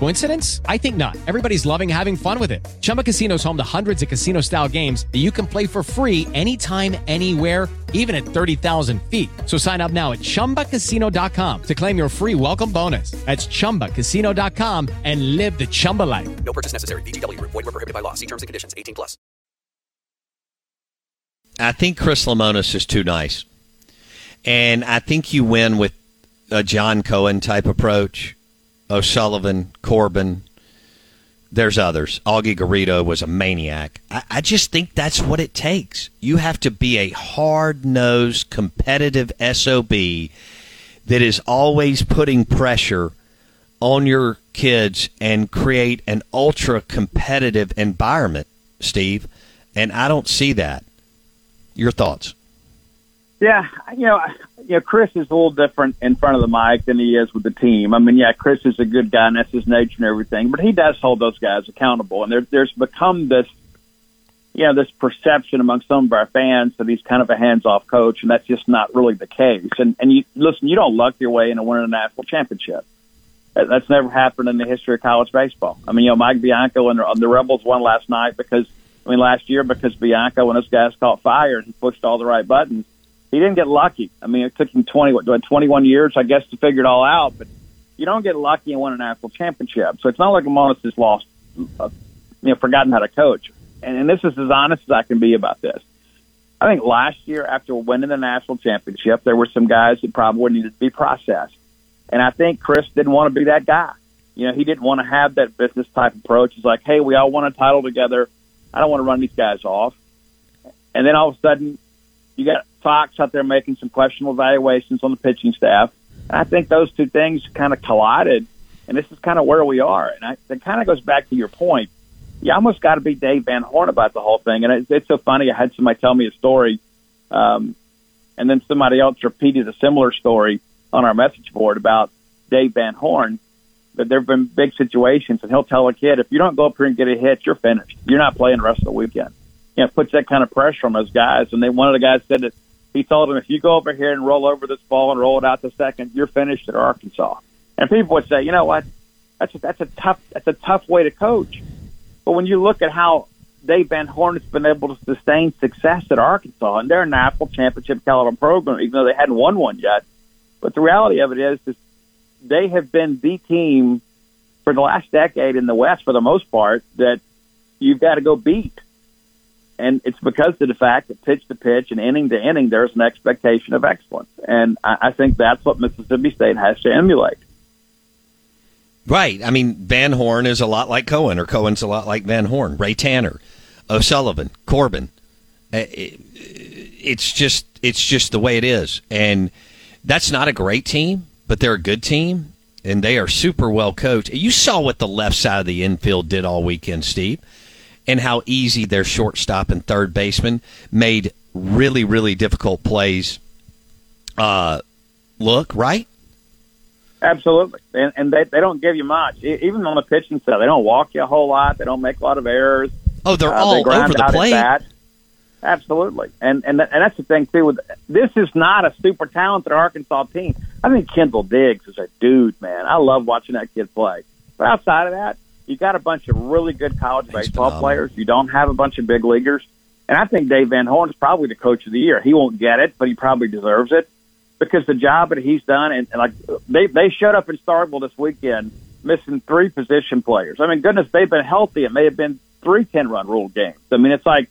Coincidence? I think not. Everybody's loving having fun with it. Chumba Casino is home to hundreds of casino-style games that you can play for free anytime, anywhere even at 30,000 feet. So sign up now at ChumbaCasino.com to claim your free welcome bonus. That's ChumbaCasino.com and live the Chumba life. No purchase necessary. VGW. Void were prohibited by law. See terms and conditions. 18 plus. I think Chris Lemonis is too nice. And I think you win with a John Cohen type approach. O'Sullivan, Corbin, there's others. Augie Garrido was a maniac. I, I, just think that's what it takes. You have to be a hard nosed, competitive SOB that is always putting pressure on your kids and create an ultra competitive environment, Steve. And I don't see that. Your thoughts? Yeah, you know, you know, Chris is a little different in front of the mic than he is with the team. I mean, yeah, Chris is a good guy and that's his nature and everything, but he does hold those guys accountable. And there, there's become this, you know, this perception among some of our fans that he's kind of a hands-off coach, and that's just not really the case. And and you listen, you don't luck your way into winning a national championship. That's never happened in the history of college baseball. I mean, you know, Mike Bianco and the Rebels won last night because, I mean, last year because Bianco and his guys caught fire and he pushed all the right buttons he didn't get lucky. I mean, it took him 20, what, 21 years, I guess, to figure it all out. But you don't get lucky and win a national championship. So it's not like Lemonis has lost, uh, you know, forgotten how to coach. And, and this is as honest as I can be about this. I think last year, after winning the national championship, there were some guys that probably needed to be processed. And I think Chris didn't want to be that guy. You know, he didn't want to have that business type approach. It's like, hey, we all won a title together. I don't want to run these guys off. And then all of a sudden, you got Fox out there making some questionable evaluations on the pitching staff. And I think those two things kind of collided, and this is kind of where we are. And I, it kind of goes back to your point. You almost got to be Dave Van Horn about the whole thing. And it, it's so funny. I had somebody tell me a story, um, and then somebody else repeated a similar story on our message board about Dave Van Horn. That there have been big situations, and he'll tell a kid, if you don't go up here and get a hit, you're finished. You're not playing the rest of the weekend. You know, puts that kind of pressure on those guys. And they one of the guys said that he told him, if you go over here and roll over this ball and roll it out to second, you're finished at Arkansas. And people would say, you know what? That's a, that's a tough that's a tough way to coach. But when you look at how Dave Van Horn has been able to sustain success at Arkansas, and they're a national championship caliber program, even though they hadn't won one yet. But the reality of it is, is they have been the team for the last decade in the West, for the most part, that you've got to go beat and it's because of the fact that pitch to pitch and inning to inning, there's an expectation of excellence, and I, I think that's what Mississippi State has to emulate. Right. I mean, Van Horn is a lot like Cohen, or Cohen's a lot like Van Horn. Ray Tanner, O'Sullivan, Corbin. Uh, it's just it's just the way it is, and that's not a great team, but they're a good team, and they are super well coached. You saw what the left side of the infield did all weekend, Steve and how easy their shortstop and third baseman made really, really difficult plays uh, look, right? Absolutely. And, and they, they don't give you much. Even on the pitching side, they don't walk you a whole lot. They don't make a lot of errors. Oh, they're uh, all they over the plate. Absolutely. And, and, and that's the thing, too. With This is not a super talented Arkansas team. I think Kendall Diggs is a dude, man. I love watching that kid play. But outside of that, You got a bunch of really good college He's baseball phenomenal. players. You don't have a bunch of big leaguers. And I think Dave Van Horn is probably the coach of the year. He won't get it, but he probably deserves it because the job that he's done and, and like they they showed up in Starkville this weekend missing three position players. I mean, goodness, they've been healthy. It may have been three ten run rule games. I mean, it's like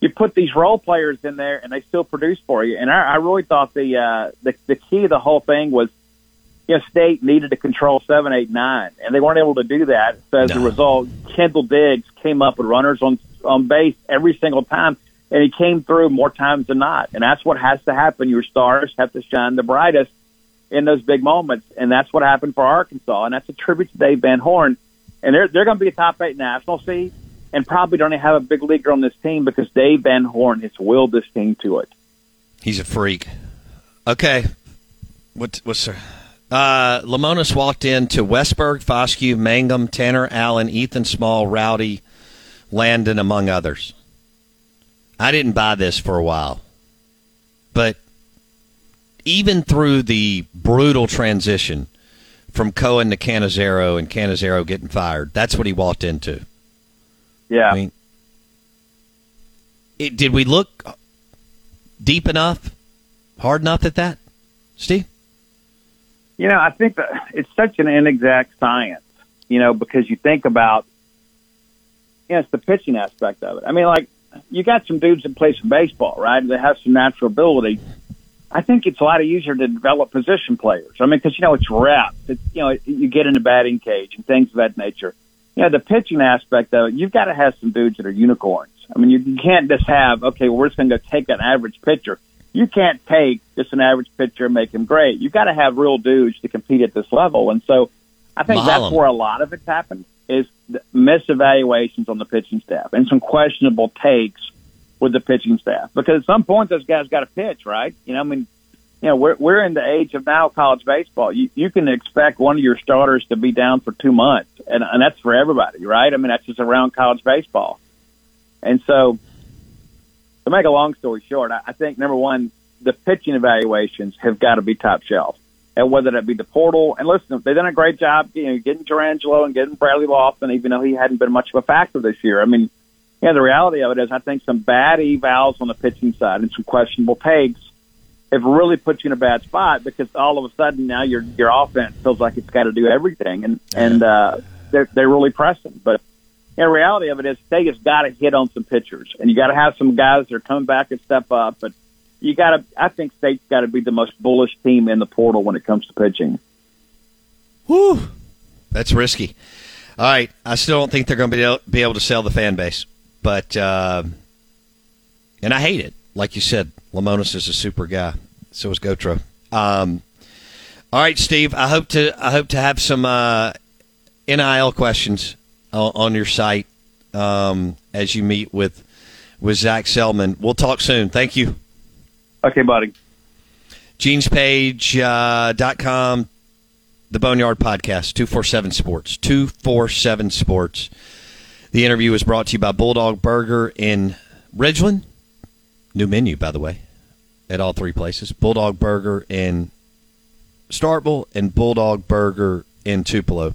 you put these role players in there and they still produce for you. And I, I really thought the uh, the the key to the whole thing was you know, State needed to control seven, eight, nine, and they weren't able to do that. So as a result, Kendall Diggs came up with runners on on base every single time, and he came through more times than not. And that's what has to happen. Your stars have to shine the brightest in those big moments, and that's what happened for Arkansas. And that's a tribute to Dave Van Horn. And they're they're going to be a top eight national seed, and probably don't even have a big leaguer on this team because Dave Van Horn has willed this team to it. He's a freak. Okay. What, what's there? Uh, Lemonis walked into Westburg, Foscue, Mangum, Tanner, Allen, Ethan Small, Rowdy, Landon, among others. I didn't buy this for a while. But even through the brutal transition from Cohen to Cannizaro and Cannizaro getting fired, that's what he walked into. Yeah. I mean, it, did we look deep enough, hard enough at that, Steve? You know, I think that it's such an inexact science, you know, because you think about, you know, it's the pitching aspect of it. I mean, like, you got some dudes that play some baseball, right? That have some natural ability. I think it's a lot easier to develop position players. I mean, because, you know, it's reps. It's, you know, you get in the batting cage and things of that nature. You know, the pitching aspect it, you've got to have some dudes that are unicorns. I mean, you, can't just have, okay, we're just going to go take an average pitcher. You can't take just an average pitcher and make him great. You've got to have real dudes to compete at this level. And so I think Mahalam. that's where a lot of it's happened is the misevaluations on the pitching staff and some questionable takes with the pitching staff. Because at some point those guys got to pitch, right? You know, I mean, you know, we're we're in the age of now college baseball. You you can expect one of your starters to be down for two months, and and that's for everybody, right? I mean, that's just around college baseball. And so, to make a long story short, I, I think number one, the pitching evaluations have got to be top shelf, and whether that be the portal. And listen, they've done a great job, you know, getting Durangelo and getting Bradley Lawson, even though he hadn't been much of a factor this year. I mean, yeah, the reality of it is, I think some bad evals on the pitching side and some questionable takes have really put you in a bad spot because all of a sudden now your your offense feels like it's got to do everything, and and uh, they're they're really pressing. But you know, the reality of it is, State has got to hit on some pitchers, and you got to have some guys that are coming back and step up. But you got to, I think State's got to be the most bullish team in the portal when it comes to pitching. Whew. That's risky. All right. I still don't think they're going to be able, be able to sell the fan base. But, uh, and I hate it. Like you said, Lemonis is a super guy. So is Gotro. Um, all right, Steve. I hope to I hope to have some uh, NIL questions on, on your site um, as you meet with with Zac Selmon. We'll talk soon. Thank you. Okay, buddy. GenesPage.com, uh, dot com, the Boneyard Podcast, 247 Sports. 247 Sports. The interview was brought to you by Bulldog Burger in Ridgeland. New menu, by the way, at all three places. Bulldog Burger in Starkville and Bulldog Burger in Tupelo.